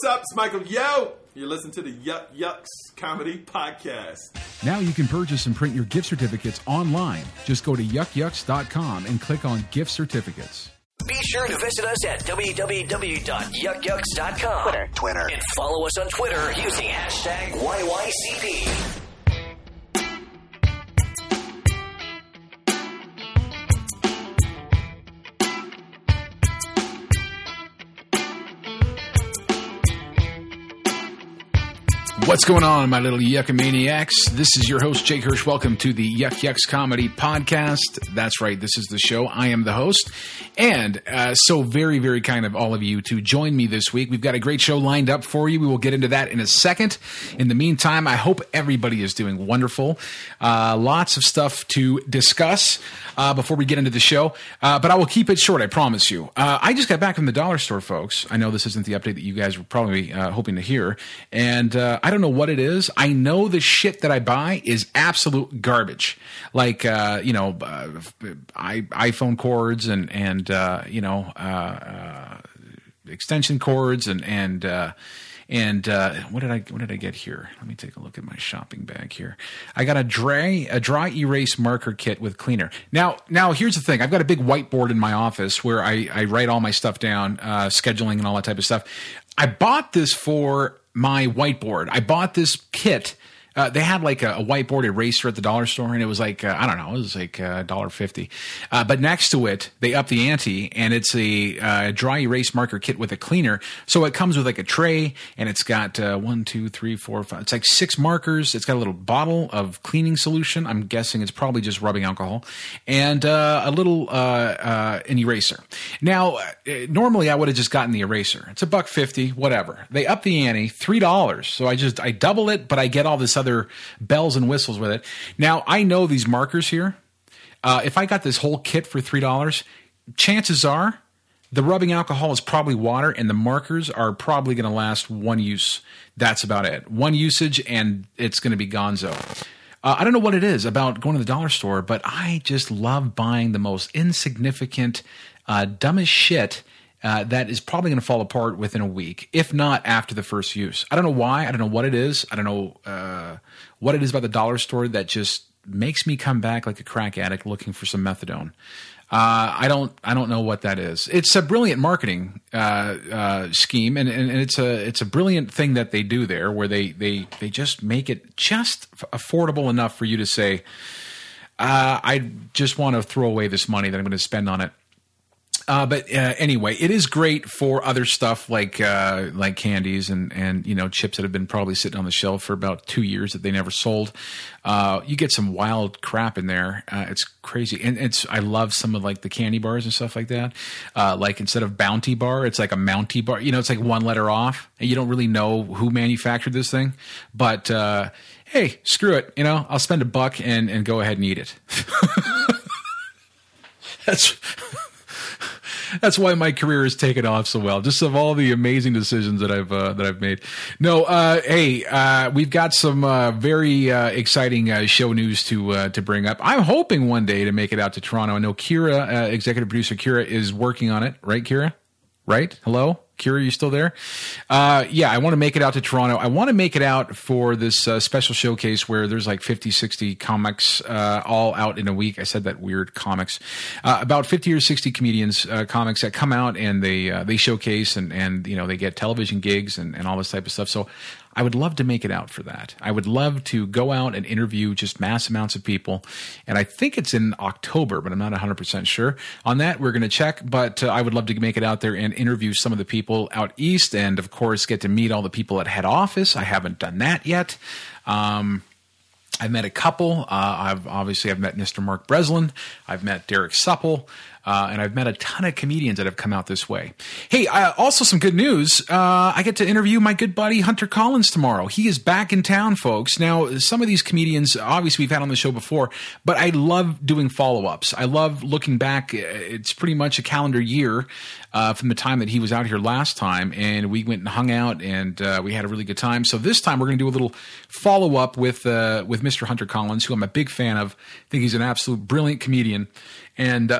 what's up? It's Michael Yo. You're listening to the Yuk Yuks Comedy Podcast. Now you can purchase and print your gift certificates online. Just go to yukyuks.com and click on gift certificates. Be sure to visit us at www.yukyuks.com. Twitter. Twitter. And follow us on Twitter using hashtag YYCP. What's going on, my little Yuckamaniacs? This is your host, Jake Hirsch. Welcome to the Yuk Yuks Comedy Podcast. That's right, this is the show. I am the host. And uh, so, very, very kind of all of you to join me this week. We've got a great show lined up for you. We will get into that in a second. In the meantime, I hope everybody is doing wonderful. Uh, lots of stuff to discuss uh, before we get into the show, uh, but I will keep it short, I promise you. Uh, I just got back from the dollar store, folks. I know this isn't the update that you guys were probably uh, hoping to hear. And I don't know what it is. I know the shit that I buy is absolute garbage. Like, uh, you know, uh, I, iPhone cords and, and uh, you know, extension cords and, and, and uh, what did I what did I get here? Let me take a look at my shopping bag here. I got a dry a dry erase marker kit with cleaner. Now now here's the thing. I've got a big whiteboard in my office where I, I write all my stuff down, uh, scheduling and all that type of stuff. I bought this for my whiteboard. I bought this kit uh, they had like a, a, whiteboard eraser at the dollar store, and it was like uh, I don't know, it was like a uh, dollar fifty. Uh, but next to it, they up the ante, and it's a uh, dry erase marker kit with a cleaner. So it comes with like a tray, and it's got one, two, three, four, five. It's like six markers. It's got a little bottle of cleaning solution. I'm guessing it's probably just rubbing alcohol, and a little an eraser. Now, normally I would have just gotten the eraser. It's a buck fifty, whatever. They up the ante, three dollars. So I just I double it, but I get all this other other bells and whistles with it. Now, I know these markers here. Uh, if I got this whole kit for $3, chances are the rubbing alcohol is probably water and the markers are probably going to last one use. That's about it. One usage and it's going to be gonzo. Uh, I don't know what it is about going to the dollar store, but I just love buying the most insignificant, uh, dumbest shit uh, that is probably going to fall apart within a week, if not after the first use. I don't know why. I don't know what it is. I don't know uh, what it is about the dollar store that just makes me come back like a crack addict looking for some methadone. Uh, I don't. I don't know what that is. It's a brilliant marketing uh, uh, scheme, and, and, and, it's a it's a brilliant thing that they do there, where they they they just make it just affordable enough for you to say, I just want to throw away this money that I'm going to spend on it uh, but uh, anyway, it is great for other stuff like uh, like candies and and you know chips that have been probably sitting on the shelf for about two years that they never sold. Uh, you get some wild crap in there. Uh, it's crazy, and it's I love some of like the candy bars and stuff like that. Uh, like instead of Bounty Bar, it's like a Mountie Bar. You know, it's like one letter off, and you don't really know who manufactured this thing, but hey, screw it. You know, I'll spend a buck and and go ahead and eat it. That's that's why my career has taken off so well. Just of all the amazing decisions that I've uh, that I've made. No, uh, hey, uh, we've got some uh, very uh, exciting uh, show news to to bring up. I'm hoping one day to make it out to Toronto. I know Kira, executive producer Kira, is working on it. Right, Kira? Right? Hello. Kira, you still there? Uh, yeah, I want to make it out to Toronto. I want to make it out for this uh, special showcase where there's like 50, 60 comics uh, all out in a week. I said that weird comics. Uh, about 50 or 60 comedians, uh, comics that come out and they uh, they showcase and, and you know they get television gigs and, and all this type of stuff. So I would love to make it out for that. I would love to go out and interview just mass amounts of people. And I think it's in October, but I'm not 100% sure. On that, we're going to check. But uh, I would love to make it out there and interview some of the people out east and, of course, get to meet all the people at head office. I haven't done that yet. Um, I've met a couple. Uh, I've obviously I've met Mr. Mark Breslin. I've met Derek Supple. Uh, and I've met a ton of comedians that have come out this way. Hey, uh, also some good news. Uh, I get to interview my good buddy Hunter Collins tomorrow. He is back in town, folks. Now, some of these comedians, obviously, we've had on the show before, but I love doing follow ups. I love looking back. It's pretty much a calendar year uh, from the time that he was out here last time, and we went and hung out, and uh, we had a really good time. So this time, we're going to do a little follow up with with Mr. Hunter Collins, who I'm a big fan of. I think he's an absolute brilliant comedian, and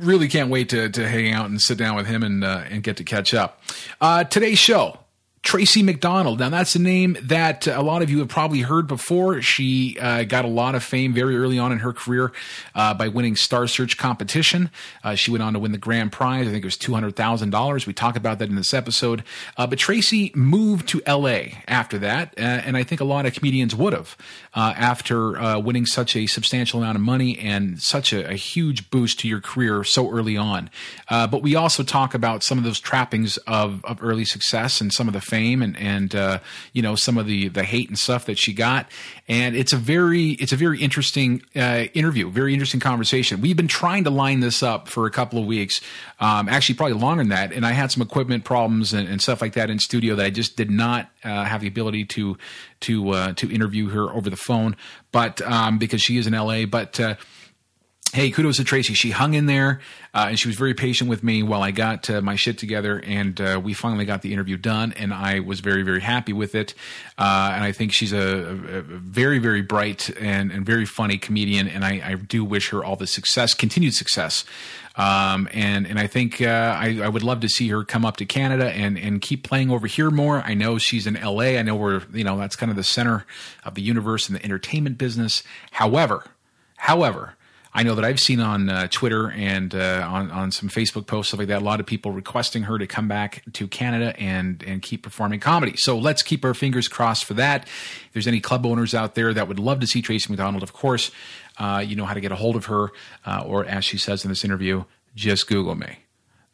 really can't wait to to hang out and sit down with him and uh, and get to catch up. Uh, today's show. Tracy McDonald. Now, that's a name that a lot of you have probably heard before. She uh, got a lot of fame very early on in her career uh, by winning Star Search competition. Uh, she went on to win the grand prize. I think it was $200,000. We talk about that in this episode. Uh, but Tracy moved to LA after that, uh, and I think a lot of comedians would have uh, after winning such a substantial amount of money and such a, a huge boost to your career so early on. but we also talk about some of those trappings of, of early success and some of the fame and and uh, you know some of the the hate and stuff that she got. And it's a very it's a very interesting uh, interview, very interesting conversation. We've been trying to line this up for a couple of weeks, um, actually probably longer than that. And I had some equipment problems and, and stuff like that in studio that I just did not uh, have the ability to to uh, to interview her over the phone, but um, because she is in LA, but uh, hey, kudos to Tracy. She hung in there uh, and she was very patient with me while I got uh, my shit together. And uh, we finally got the interview done, and I was very, very happy with it. Uh, and I think she's a, a, very, very bright and, and, very funny comedian. And I, I, do wish her all the success, continued success. Um, and and I think uh, I, I, would love to see her come up to Canada and and keep playing over here more. I know she's in L.A. I know we're you know that's kind of the center of the universe in the entertainment business. However, however, I know that I've seen on uh, Twitter and uh, on on some Facebook posts stuff like that. A lot of people requesting her to come back to Canada and and keep performing comedy. So let's keep our fingers crossed for that. If there's any club owners out there that would love to see Tracy McDonald, of course, uh, you know how to get a hold of her, uh, or as she says in this interview, just Google me.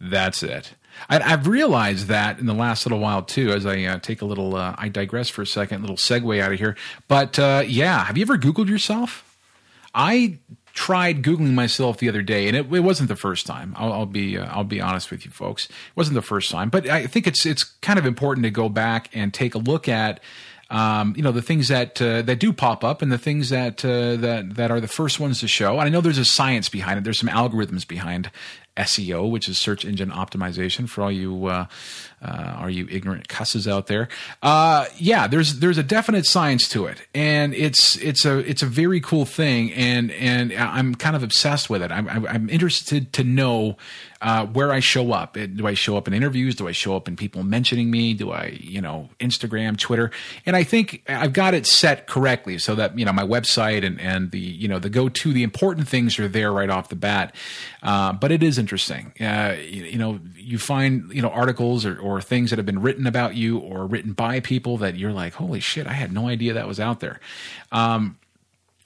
That's it. I, have realized that in the last little while too, as I uh, take a little, uh, I digress for a second, little segue out of here. But uh, yeah, have you ever Googled yourself? I tried googling myself the other day, and it, it wasn't the first time. I'll, I'll be uh, I'll be honest with you, folks. It wasn't the first time, but I think it's it's kind of important to go back and take a look at. Um, you know the things that uh, that do pop up and the things that uh, that that are the first ones to show. And I know there's a science behind it. There's some algorithms behind SEO, which is search engine optimization for all you uh, uh, are you ignorant cusses out there. Uh, yeah, there's there's a definite science to it, and it's it's a it's a very cool thing, and and I'm kind of obsessed with it. I'm I'm interested to know uh, where I show up. Do I show up in interviews? Do I show up in people mentioning me? Do I, you know, Instagram, Twitter? And I think I've got it set correctly so that, you know, my website and, and the, you know, the go to, the important things are there right off the bat. Uh, but it is interesting. Uh, you, you, know, you find, you know, articles or, or things that have been written about you or written by people that you're like, holy shit, I had no idea that was out there. Um,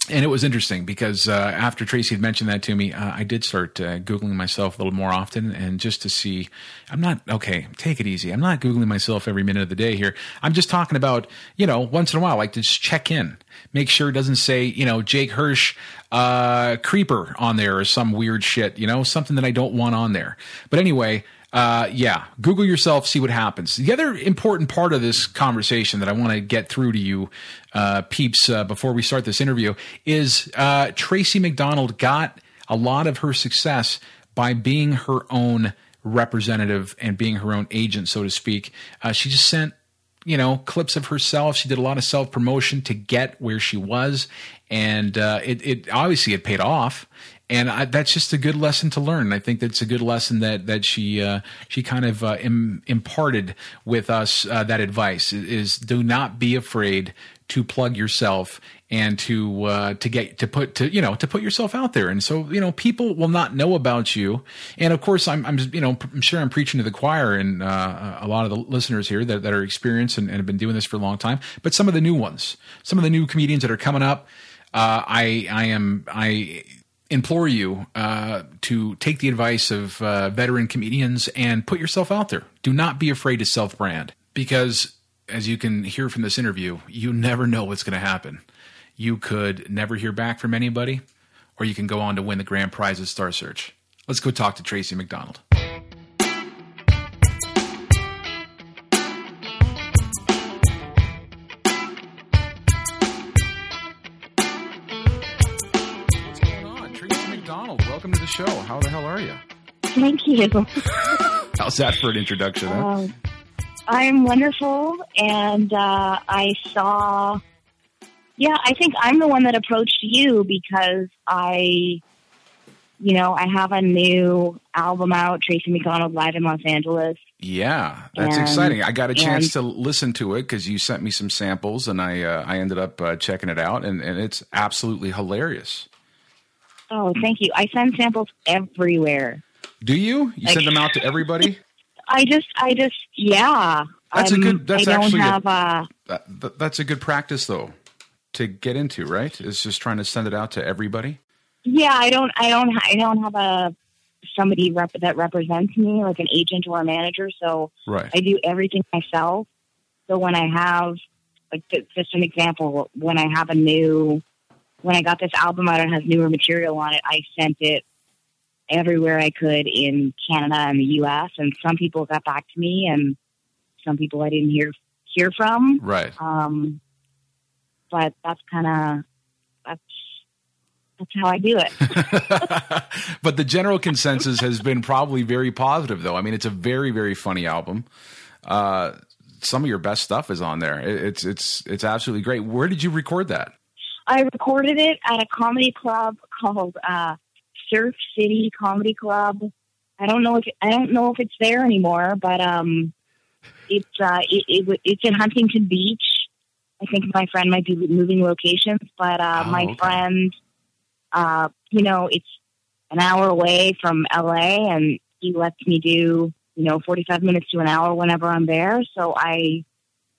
and it was interesting because uh, after Tracy had mentioned that to me, uh, I did start uh, Googling myself a little more often and just to see. I'm not, okay, take it easy. I'm not Googling myself every minute of the day here. I'm just talking about, you know, once in a while, like to just check in, make sure it doesn't say, you know, Jake Hirsch, uh, creeper on there or some weird shit, you know, something that I don't want on there. But anyway, uh, yeah, Google yourself, see what happens. The other important part of this conversation that I want to get through to you, uh, peeps, uh, before we start this interview is uh, Tracy McDonald got a lot of her success by being her own representative and being her own agent, so to speak. Uh, she just sent you know clips of herself she did a lot of self promotion to get where she was and uh, it, it obviously it paid off and I, that's just a good lesson to learn. I think that's a good lesson that that she uh, she kind of uh, Im- imparted with us uh, that advice is do not be afraid to plug yourself and to uh, to get to put to you know to put yourself out there. And so you know people will not know about you. And of course, I'm I'm you know I'm sure I'm preaching to the choir and uh, a lot of the listeners here that, that are experienced and, and have been doing this for a long time. But some of the new ones, some of the new comedians that are coming up. Uh, I I am I implore you uh, to take the advice of uh, veteran comedians and put yourself out there. Do not be afraid to self brand because, as you can hear from this interview, you never know what's going to happen. You could never hear back from anybody, or you can go on to win the grand prize at Star Search. Let's go talk to Tracy McDonald. Show. How the hell are you? Thank you. How's that for an introduction? Huh? Um, I'm wonderful, and uh, I saw. Yeah, I think I'm the one that approached you because I, you know, I have a new album out, Tracy McDonald Live in Los Angeles, Yeah, that's And- exciting. I got a chance to listen to it because you sent me some samples, and I uh, I ended up uh, checking it out, and, and it's absolutely hilarious. Oh, thank you. I send samples everywhere. Do you? You send them out to everybody? I just, I just, yeah. That's a I'm- good- that's I don't actually a- have a. That, that, that's a good practice, though, to get into. Right? Is just trying to send it out to everybody. Yeah, I don't, I don't, I don't have a somebody rep- that represents me, like an agent or a manager. So Right. I do everything myself. So when I have, like, just an example, when I have a new, when I got this album out and has newer material on it, I sent it everywhere I could in Canada and the U.S. And some people got back to me, and some people I didn't hear hear from. Right. Um, but that's kind of that's that's how I do it. but the general consensus has been probably very positive, though. I mean, it's a very, very funny album. Uh, some of your best stuff is on there. It, it's it's it's absolutely great. Where did you record that? I recorded it at a comedy club called uh, Surf City Comedy Club. I don't know if I don't know if it's there anymore, but um, it's uh, it, it, it's in Huntington Beach. I think my friend might be moving locations, but uh, Oh, my okay. friend, uh, you know, it's an hour away from LA, and he lets me do you know forty five minutes to an hour whenever I'm there. So I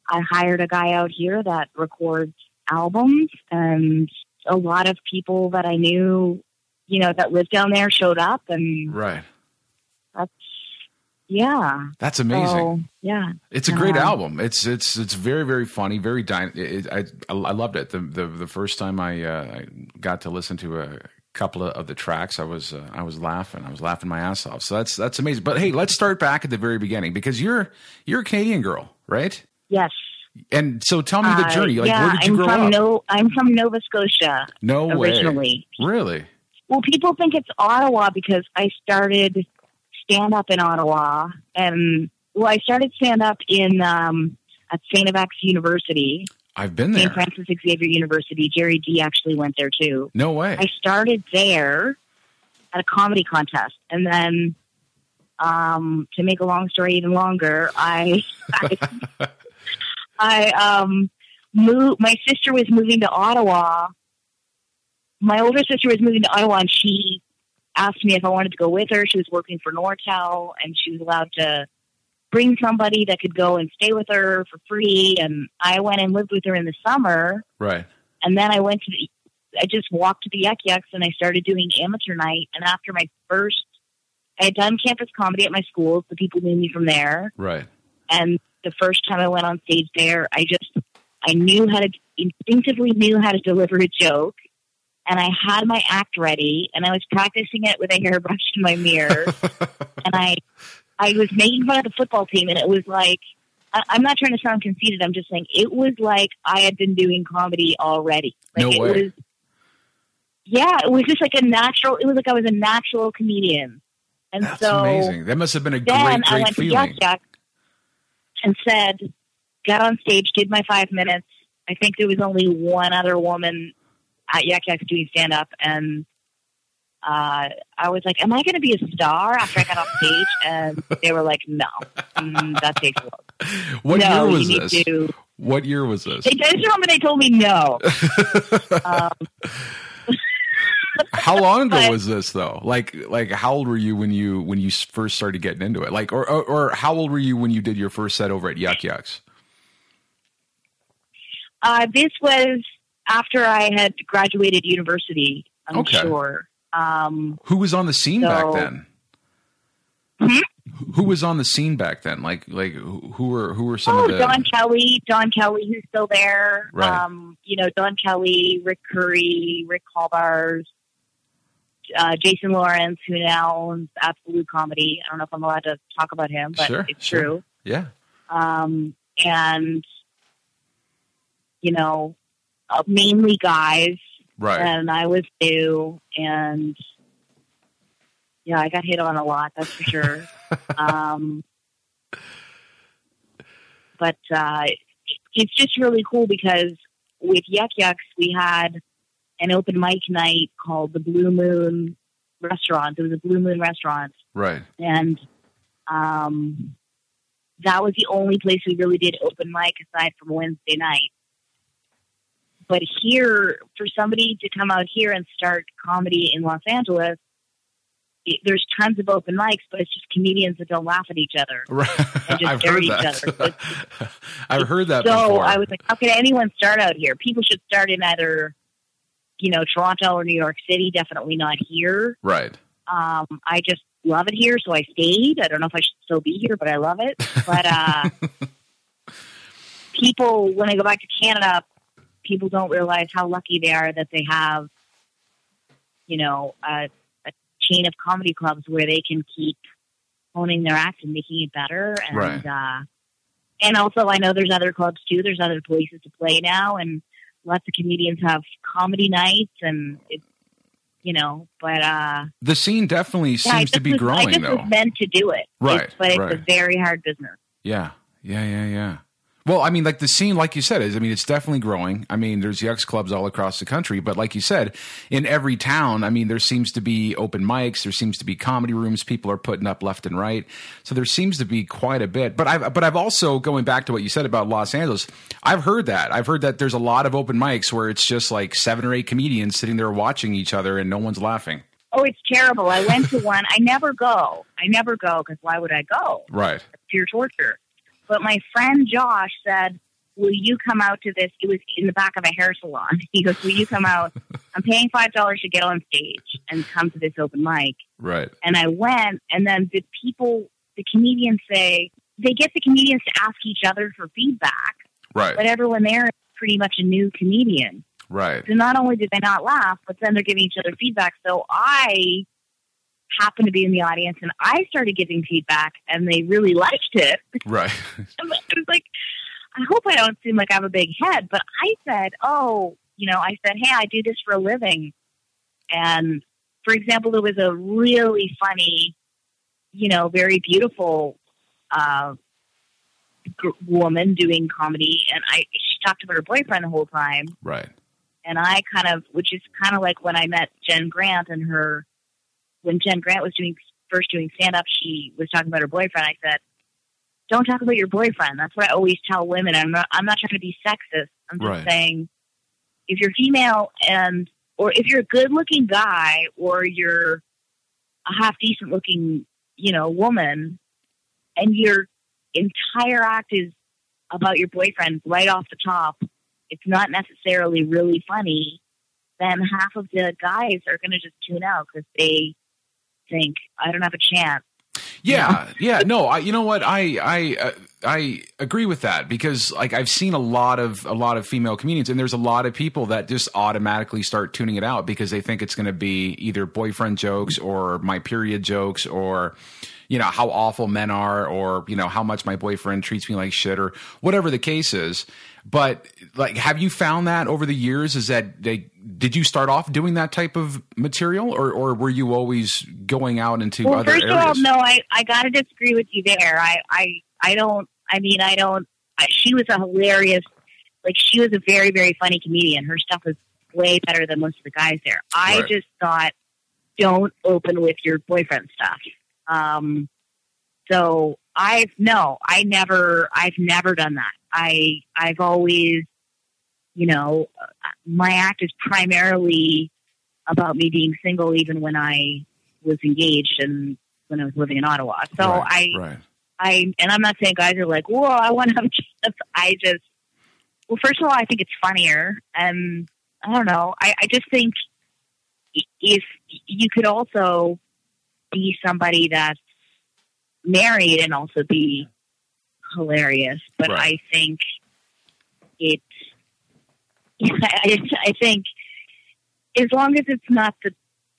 I hired a guy out here that records albums, and a lot of people that I knew, you know, that lived down there showed up, and Right. that's yeah. That's amazing. So, yeah. It's a great Um, album. It's it's it's very very funny. Very dy- it, I I loved it. The the the first time I, uh, got to listen to a couple of, of the tracks, I was uh, I was laughing. I was laughing my ass off. So that's that's amazing. But hey, let's start back at the very beginning because you're you're a Canadian girl, right? Yes. And so tell me the Uh, journey. Like yeah, where did you I'm grow from up? No, I'm from Nova Scotia no way. originally. Really? Well, people think it's Ottawa because I started stand up in Ottawa, and well, I started stand up in um, at Saint FX University, I've been there. St. Francis Xavier University. Gerry Dee actually went there too. No way. I started there at a comedy contest, and then um, to make a long story even longer, I I, I um, moved. My sister was moving to Ottawa. My older sister was moving to Ottawa, and she asked me if I wanted to go with her. She was working for Nortel, and she was allowed to bring somebody that could go and stay with her for free. And I went and lived with her in the summer. right. And then I went to the, I just walked to the Yuk Yuks and I started doing amateur night. And after my first, I had done campus comedy at my school. The people knew me from there. Right. And the first time I went on stage there, I just, I knew how to, instinctively knew how to deliver a joke. And I had my act ready and I was practicing it with a hairbrush in my mirror. and I, I was making fun of the football team and it was like, I, I'm not trying to sound conceited. I'm just saying it was like I had been doing comedy already. Like No it way. was, yeah, it was just like a natural. It was like I was a natural comedian, and That's so amazing. That must have been a then great, I went feeling. to Yuk Yuk and said, got on stage, did my five minutes. I think there was only one other woman at Yuk Yuk doing stand up, and uh, I was like, "Am I going to be a star after I got off stage?" And they were like, "No, mm, that takes work. What no, year was this? to." What year was this? They just remember they told me no. um, How long ago But- was this though? Like, like how old were you when you when you first started getting into it? Like, or or, or how old were you when you did your first set over at Yuk Yuks? uh, this was after I had graduated university. I'm Okay. sure. Um, Who was on the scene back So- then? Hmm? Who was on the scene back then? Like, like who who were who were some oh, of the? Don Kelly, Don Kelly, who's still there. Right. Um, you know, Don Kelly, Rick Curry, Rick Hallbars, uh, Jason Laurans, who now owns Absolute Comedy. I don't know if I'm allowed to talk about him, but Sure, it's sure. true. yeah, Um, and you know, uh, mainly guys. right. and I was new, and yeah, I got hit on a lot. That's for sure. um, but uh, it's just really cool because with Yuk Yuks, we had an open mic night called the Blue Moon Restaurant. It was a Blue Moon restaurant, right. and um, that was the only place we really did open mic aside from Wednesday night. But here, for somebody to come out here and start comedy in Los Angeles, it, there's tons of open mics, but it's just comedians that don't laugh at each other. Right. And just I've stare heard at each that. other. I've heard that so before. I was like, how can anyone start out here? People should start in either, you know, Toronto or New York City. Definitely not here. right. Um, I just love it here, so I stayed. I don't know if I should still be here, but I love it. But uh, people, when I go back to Canada, people don't realize how lucky they are that they have, you know, a, a chain of comedy clubs where they can keep honing their act and making it better. And Right. uh, and also, I know there's other clubs too. There's other places to play now, and lots of comedians have comedy nights, and it, you know, but uh, The scene definitely yeah, seems to be was, I growing, just though. was meant to do it. Right, It's- but it's a very hard business. Yeah, yeah, yeah, yeah. Well, I mean, like the scene, like you said, is I mean, it's definitely growing. I mean, there's Yucks clubs all across the country, but like you said, in every town, I mean, there seems to be open mics, there seems to be comedy rooms, people are putting up left and right. So there seems to be quite a bit. But I've but I've also going back to what you said about Los Angeles, I've heard that. I've heard that there's a lot of open mics where it's just like seven or eight comedians sitting there watching each other and no one's laughing. Oh, it's terrible. I went to one. I never go. I never go because why would I go? Right. It's pure torture. But my friend Josh said, "Will you come out to this?" It was in the back of a hair salon. He goes, "Will you come out? I'm paying five dollars to get on stage and come to this open mic." Right. And I went, and then the people, the comedians say they get the comedians to ask each other for feedback, Right. but everyone there is pretty much a new comedian. Right. So not only did they not laugh, but then they're giving each other feedback. So I happened to be in the audience and I started giving feedback and they really liked it. Right. I was like, I hope I don't seem like I have a big head, but I said, oh, you know, I said, hey, I do this for a living. And for example, there was a really funny, you know, very beautiful uh, gr- woman doing comedy, and I she talked about her boyfriend the whole time Right. and I kind of, which is kind of like when I met Jen Grant and her, when Jen Grant was doing first doing stand up, she was talking about her boyfriend. I said, "Don't talk about your boyfriend." That's what I always tell women. I'm not, I'm not trying to be sexist. I'm just Right. saying, if you're female and or if you're a good looking guy or you're a half decent looking, you know, woman, and your entire act is about your boyfriend right off the top, it's not necessarily really funny, then half of the guys are going to just tune out because they think I don't have a chance. Yeah, yeah, no, I, you know what, I, I, uh, I agree with that because like I've seen a lot of a lot of female comedians, and there's a lot of people that just automatically start tuning it out because they think it's going to be either boyfriend jokes or my period jokes or you know how awful men are or you know how much my boyfriend treats me like shit or whatever the case is. But like, have you found that over the years? Is that they did you start off doing that type of material, or or were you always going out into Well, other first areas? of all, no, I I got to disagree with you there. I I I don't. I mean, I don't. I, she was a hilarious. Like she was a very very funny comedian. Her stuff was way better than most of the guys there. I Right. just thought, don't open with your boyfriend stuff. Um, so I've no, I never, I've never done that. I I've always, you know, my act is primarily about me being single, even when I was engaged and when I was living in Ottawa. So right, I, right. I, and I'm not saying guys are like, whoa, I want to have chance. I just, well, first of all, I think it's funnier, and I don't know. I, I just think if you could also be somebody that's married and also be hilarious, but Right. I think it. I, I think as long as it's not the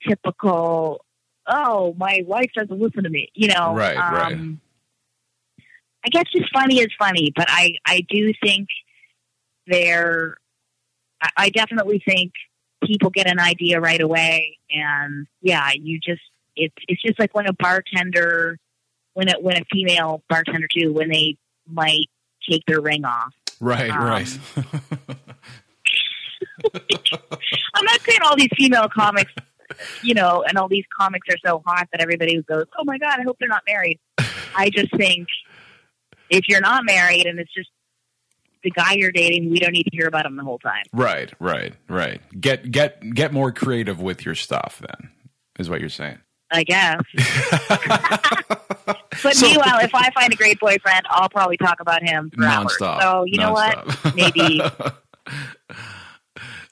typical, oh, my wife doesn't listen to me, you know. Right, right. um, I guess just funny is funny, but I, I do think there, I, I definitely think people get an idea right away, and yeah, you just it's it's just like when a bartender, when a when a female bartender too, when they might take their ring off. Right, Um, right. I'm not saying all these female comics, you know, and all these comics are so hot that everybody goes, "Oh my god, I hope they're not married." I just think if you're not married and it's just the guy you're dating, we don't need to hear about him the whole time. Right, right, right. Get get get more creative with your stuff. Then is what you're saying. I guess. but So- meanwhile, if I find a great boyfriend, I'll probably talk about him for hours. Nonstop. So you know what? Maybe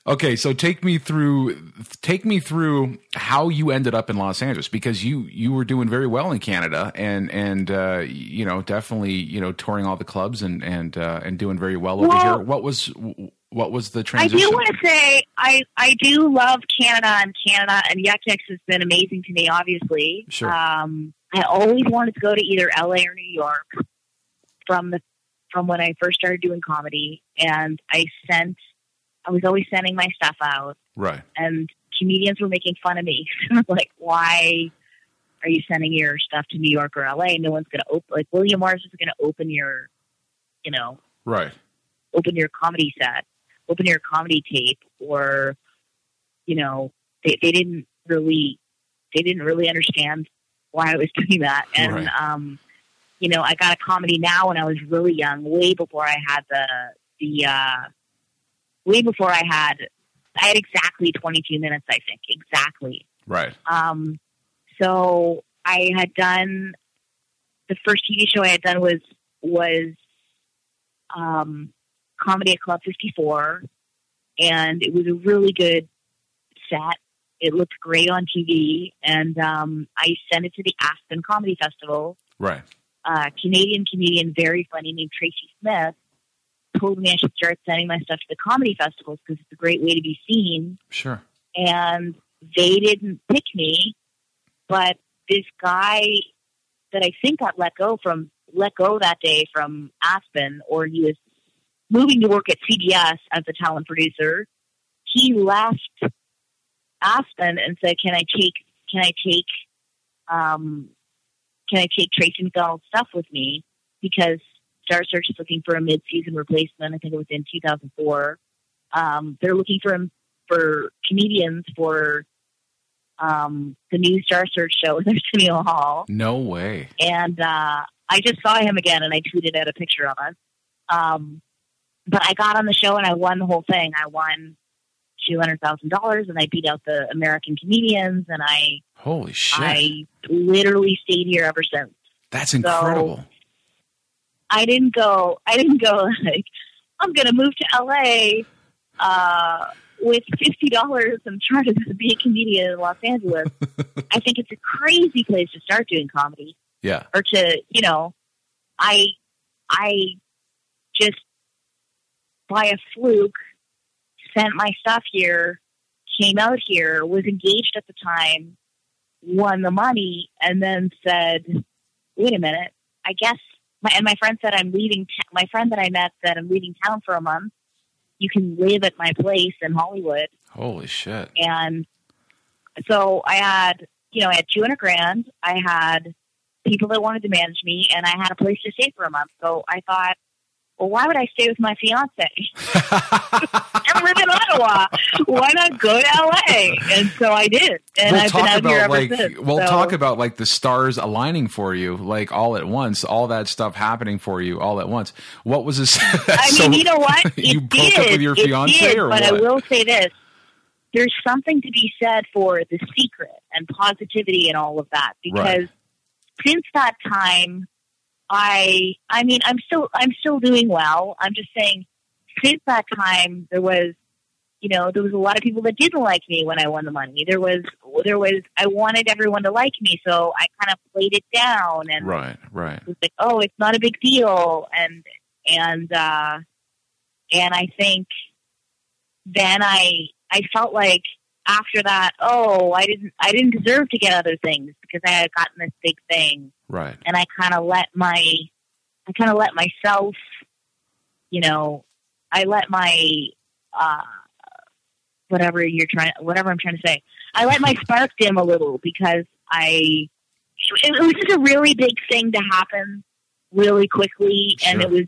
Okay, so take me through take me through how you ended up in Los Angeles because you you were doing very well in Canada and and uh, you know definitely you know touring all the clubs and and uh, and doing very well over Well- here. What was what was the transition? I do want to say I I do love Canada and Canada and Yuk Yuks has been amazing to me. Obviously, Sure. Um, I always wanted to go to either LA or New York from the from when I first started doing comedy, and I sent I was always sending my stuff out, right, and comedians were making fun of me, like why. Are you sending your stuff to New York or LA? No one's going to open. Like William Morris is going to open your, you know, right, open your comedy set, open your comedy tape, or you know, they they didn't really they didn't really understand why I was doing that. And Right. um, you know, I got a comedy now when I was really young, way before I had the the uh way before I had I had exactly twenty two minutes, I think. Exactly. right, Um, so I had done the first TV show I had done was was um, comedy at Club Fifty Four, and it was a really good set. It looked great on TV, and um, I sent it to the Aspen Comedy Festival. right, Uh, Canadian comedian, very funny, named Tracy Smith, told me I should start sending my stuff to the comedy festivals because it's a great way to be seen sure, and they didn't pick me, but this guy that I think got let go from let go that day from Aspen, or he was moving to work at CBS as a talent producer. He left Aspen and said, "Can I take? Can I take? Um, can I take Tracy McDonald's stuff with me? Because Star Search is looking for a mid-season replacement. I think it was in 2004. Um, they're looking for him for comedians for um, the new Star Search show with Arsenio Hall. no way, And uh, I just saw him again and I tweeted out a picture of us. Um, but I got on the show and I won the whole thing. I won $200,000 and I beat out the American comedians and I, holy shit, I literally stayed here ever since. that's incredible. I didn't go. I didn't go like I'm going to move to LA uh, with fifty dollars and try to be a comedian in Los Angeles. I think it's a crazy place to start doing comedy, Yeah, or to you know, I I just by a fluke sent my stuff here, came out here, was engaged at the time, won the money, and then said, "Wait a minute, I guess." My, and my friend said, "I'm leaving." T- my friend that I met said, "I'm leaving town for a month. You can live at my place in Hollywood." holy shit, And so I had, you know, I had 200 grand. I had people that wanted to manage me, and I had a place to stay for a month. So I thought, well, why would I stay with my fiance? I live in Ottawa. Why not go to LA? And so I did, and we'll I've been out here ever like since. we'll So- talk about like the stars aligning for you like all at once all that stuff happening for you all at once what was this I mean, you know what? It you broke did. up with your It fiance did, or but what I will say this: there's something to be said for the secret and positivity and all of that because Right. since that time, I, I mean, I'm still, I'm still doing well. I'm just saying, since that time, there was. You know, there was a lot of people that didn't like me when I won the money. There was, there was, I wanted everyone to like me, so I kind of played it down and right right it was like, oh, it's not a big deal, and and uh, and I think then I I felt like after that, oh, I didn't I didn't deserve to get other things because I had gotten this big thing, right. And I kind of let my I kind of let myself, you know, I let my uh, whatever you're trying whatever I'm trying to say, I let my spark dim a little because I it was just a really big thing to happen really quickly, and it was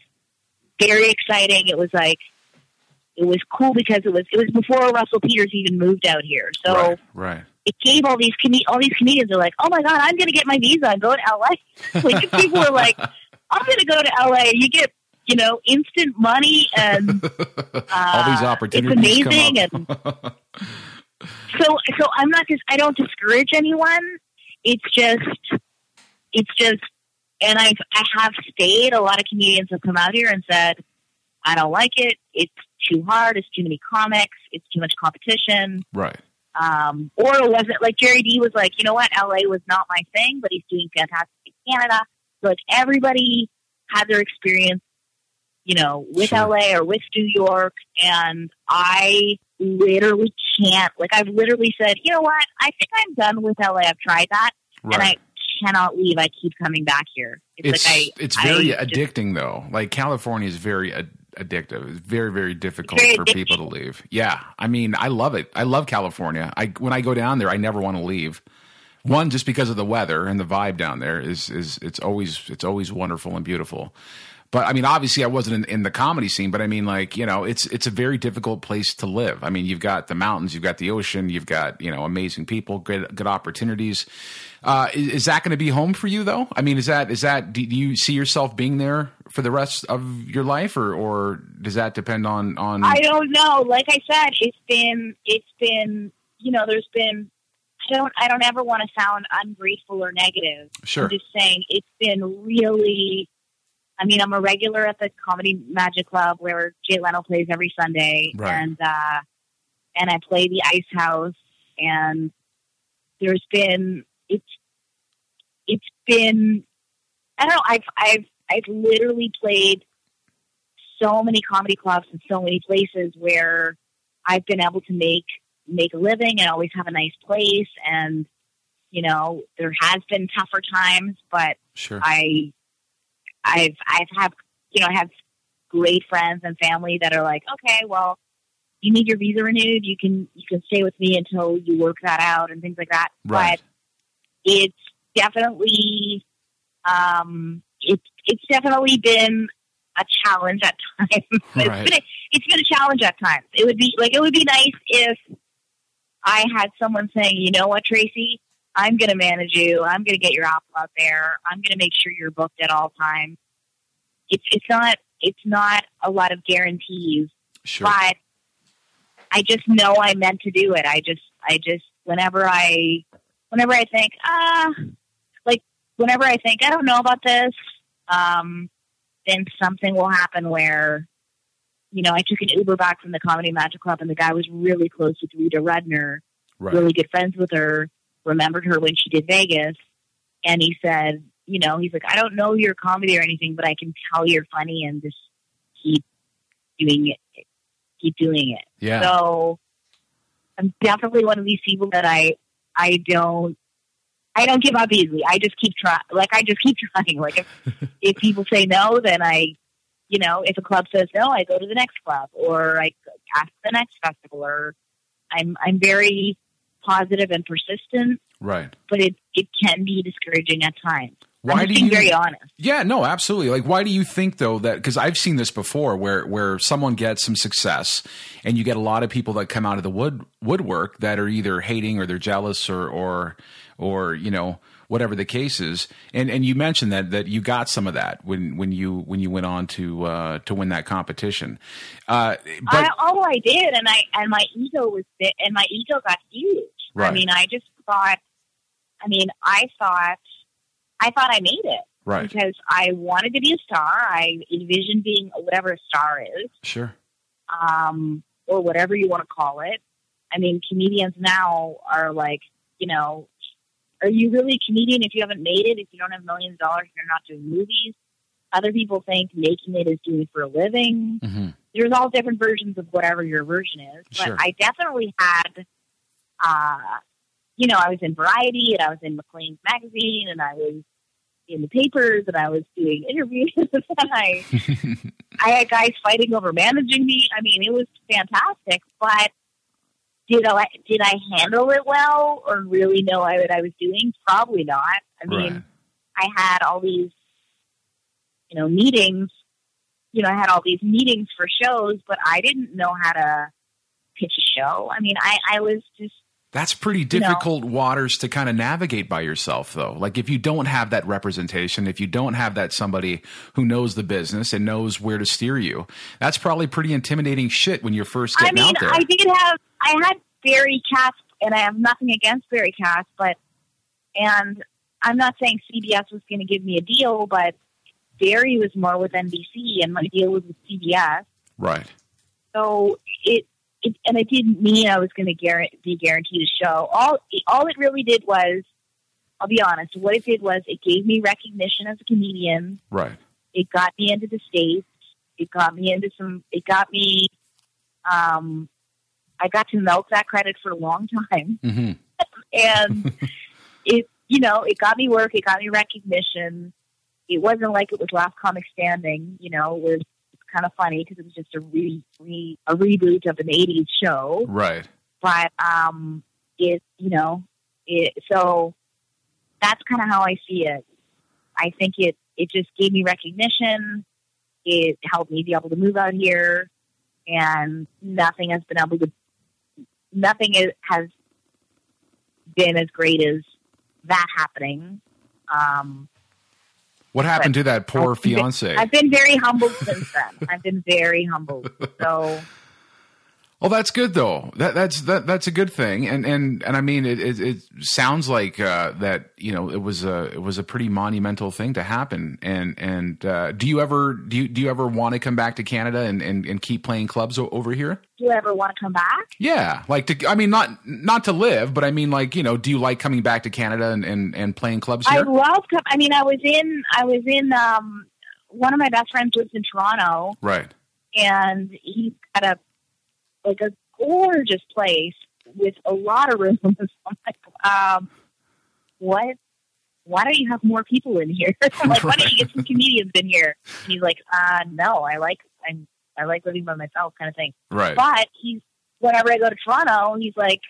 very exciting. It was like it was cool because it was it was before Russell Peters even moved out here, so right right it gave all these com- all these comedians are like, oh my god, I'm going to get my visa and go to LA. like people were like, I'm going to go to LA. You get, you know, instant money and uh, All these opportunities It's amazing, come up. and so so I'm not just I don't discourage anyone. It's just it's just and I I have stayed. A lot of comedians have come out here and said, I don't like it. It's too hard. It's too many comics. It's too much competition. right. Um, or it wasn't like Gerry Dee was like, you know what, LA was not my thing, but he's doing fantastic in Canada. So like everybody had their experience, you know, with Sure. LA or with New York, and I literally can't. Like I've literally said, you know what, I think I'm done with LA. I've tried that, and I cannot leave. I keep coming back here. It's, It's like I, it's very I just- addicting though. Like California is very ad- addictive. It's very very difficult Very for people to leave. Yeah, I mean, I love it. I love California. I when I go down there, I never want to leave. One, just because of the weather and the vibe down there is is it's always it's always wonderful and beautiful. But I mean, obviously, I wasn't in, in the comedy scene. But I mean, like you know, it's it's a very difficult place to live. I mean, you've got the mountains, you've got the ocean, you've got you know amazing people, good good opportunities. Uh, is, is that going to be home for you though? I mean, is that is that do you see yourself being there for the rest of your life, or or does that depend on on? I don't know. Like I said, it's been it's been you know, there's been I don't I don't ever want to sound ungrateful or negative. Sure. I'm just saying it's been really I mean, I'm a regular at the Comedy Magic Club where Jay Leno plays every Sunday Right. and uh and I play the Ice House and there's been it's it's been I don't know, I've I've I've literally played so many comedy clubs and so many places where I've been able to make make a living and always have a nice place and you know there has been tougher times but sure. I I've I've had you know I have great friends and family that are like okay well you need your visa renewed you can you can stay with me until you work that out and things like that Right. but it's definitely um it's it's definitely been a challenge at times Right. it's been a, it's been a challenge at times it would be like it would be nice if I had someone saying you know what Tracy I'm going to manage you. I'm going to get your album out there. I'm going to make sure you're booked at all times. It's it's not it's not a lot of guarantees, sure. but I just know I meant to do it. I just I just whenever I whenever I think ah like whenever I think I don't know about this, um, then something will happen where you know I took an Uber back from the Comedy Magic Club and the guy was really close with Rita Rudner Right. really good friends with her, remembered her when she did Vegas, and he said, you know, he's like, I don't know your comedy or anything, but I can tell you're funny and just keep doing it, keep doing it. Yeah. So I'm definitely one of these people that I I don't I don't give up easily. I just keep trying. Like I just keep trying. Like if if people say no, then I, you know, if a club says no, I go to the next club or I ask the next festival. Or I'm I'm very positive and persistent, right. but it it can be discouraging at times. Why I'm do being you? very honest. Yeah, no, absolutely. Like, why do you think though that? Because I've seen this before, where where someone gets some success, and you get a lot of people that come out of the wood woodwork that are either hating or they're jealous or or or you know whatever the case is. And and you mentioned that that you got some of that when when you when you went on to uh, to win that competition. Uh, but I, oh, I did, and I and my ego was big, and my ego got huge. Right. I mean, I just thought. I mean, I thought, I thought I made it right, because I wanted to be a star. I envisioned being whatever a star is, sure, um, or whatever you want to call it. I mean, comedians now are like, you know, are you really a comedian if you haven't made it? If you don't have millions of dollars, and you're not doing movies. Other people think making it is doing it for a living hmm there's all different versions of whatever your version is. But Sure. I definitely had, uh, you know, I was in Variety and I was in Maclean's magazine and I was in the papers and I was doing interviews and I, I had guys fighting over managing me. I mean, it was fantastic, but did I, did I handle it well or really know what I was doing? Probably not. I mean, right, I had all these, you know, meetings. You know, I had all these meetings for shows, but I didn't know how to pitch a show. I mean, I, I was just, That's pretty difficult waters to kind of navigate by yourself, though. Like if you don't have that representation, if you don't have that somebody who knows the business and knows where to steer you, that's probably pretty intimidating shit when you're first I getting mean, out there. I did have I had Barry Katz, and I have nothing against Barry Katz, but and I'm not saying CBS was going to give me a deal, but Barry was more with NBC, and my deal was with CBS. right. So it, it and it didn't mean I was going to guarantee, be guaranteed a show. All all it really did was, I'll be honest, what it did was it gave me recognition as a comedian. Right. It got me into the states. It got me into some. It got me. Um, I got to milk that credit for a long time, hmm and it you know it got me work. It got me recognition. It wasn't like it was Last Comic Standing. You know, it was kind of funny because it was just a re, re a reboot of an '80s show. Right. But um, it you know it so that's kind of how I see it. I think it it just gave me recognition. It helped me be able to move out here, and nothing has been able to nothing is, has been as great as that happening. Um, What happened to that poor I've been- fiance? I've been very humbled since then. I've been very humbled. So Well, that's good though. That that's that that's a good thing, and and and I mean, it it, it sounds like uh, that you know it was a it was a pretty monumental thing to happen. And and uh, do you ever do you do you ever want to come back to Canada and, and, and keep playing clubs over here? do you ever want to come back? Yeah, like to I mean not not to live, but I mean like you know, do you like coming back to Canada and and, and playing clubs I love. Com- I mean, I was in. I was in. Um, one of my best friends lives in Toronto, right. and he's got a like a gorgeous place with a lot of rooms. I'm like, um, what? Why don't you have more people in here? I'm like, why don't you get some comedians in here? And he's like, uh, no, I like I'm I like living by myself, kind of thing. Right. But he's whenever I go to Toronto, he's like,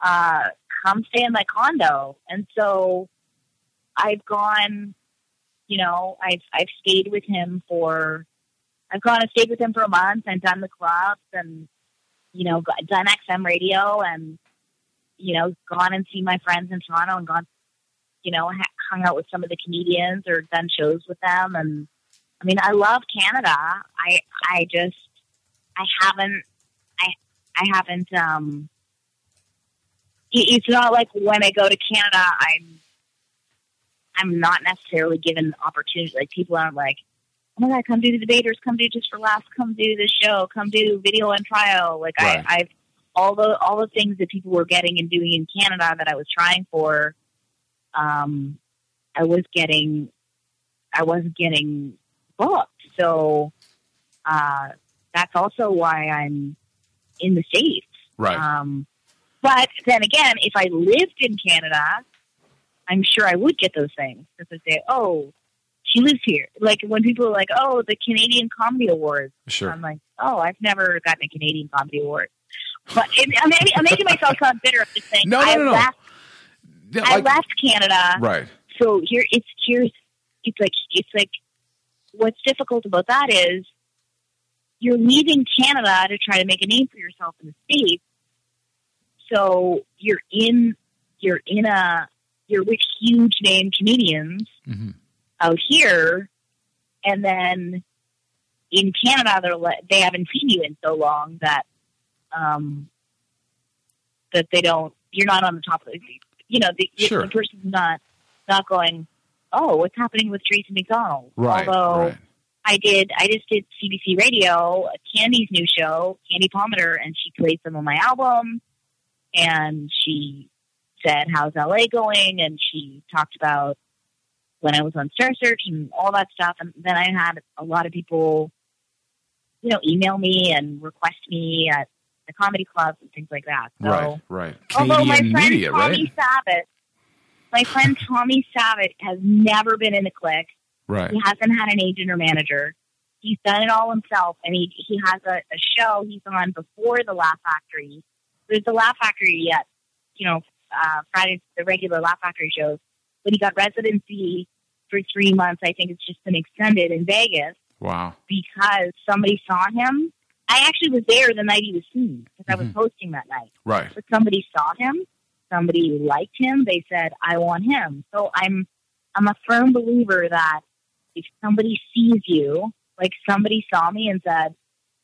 uh, come stay in my condo. And so I've gone, you know, I've I've stayed with him for I've gone and stayed with him for a month and done the clubs and you know, done XM radio and you know, gone and seen my friends in Toronto and gone you know, hung out with some of the comedians or done shows with them and I mean, I love Canada. I I just I haven't I I haven't um it's not like when I go to Canada I'm I'm not necessarily given opportunities like people aren't like oh my god come do the debaters come do just for laughs come do the show come do Video On Trial like Right. I I've all the all the things that people were getting and doing in Canada that I was trying for um I was getting I wasn't getting booked so uh that's also why I'm in the States. Right. Um, but then again, if I lived in Canada, I'm sure I would get those things. Because they say, oh, she lives here. Like when people are like, oh, the Canadian Comedy Awards. sure. I'm like, oh, I've never gotten a Canadian Comedy Award. But it, I'm, making, I'm making myself sound bitter. I'm just saying, No, no, I no, no. left. Yeah, I left Canada right. so here it's here's it's like it's like what's difficult about that is you're leaving Canada to try to make a name for yourself in the States. So you're in you're in a you're with huge name comedians hmm out here and then in Canada they're le- they haven't seen you in so long that um that they don't you're not on the top of the you know the, Sure. the person's not not going oh what's happening with Tracy McDonald Right. although right. I did I just did CBC Radio Candy's new show Candy Palmater and she played some of my album and she said how's LA going and she talked about when I was on Star Search and all that stuff. And then I had a lot of people, you know, email me and request me at the comedy clubs and things like that. So, right. Right. although my friend media, Tommy right? Savitt, my friend Tommy Savitt has never been in a clique. Right. He hasn't had an agent or manager. He's done it all himself, and he he has a, a show he's on before the Laugh Factory. There's the Laugh Factory yet, you know, uh, Friday the regular Laugh Factory shows, but he got residency for three months. I think it's just been extended in Vegas Wow. because somebody saw him I actually was there the night he was seen because I was Mhm. hosting that night. Right. But somebody saw him, somebody liked him. They said, "I want him." So I'm I'm a firm believer that if somebody sees you, like somebody saw me and said,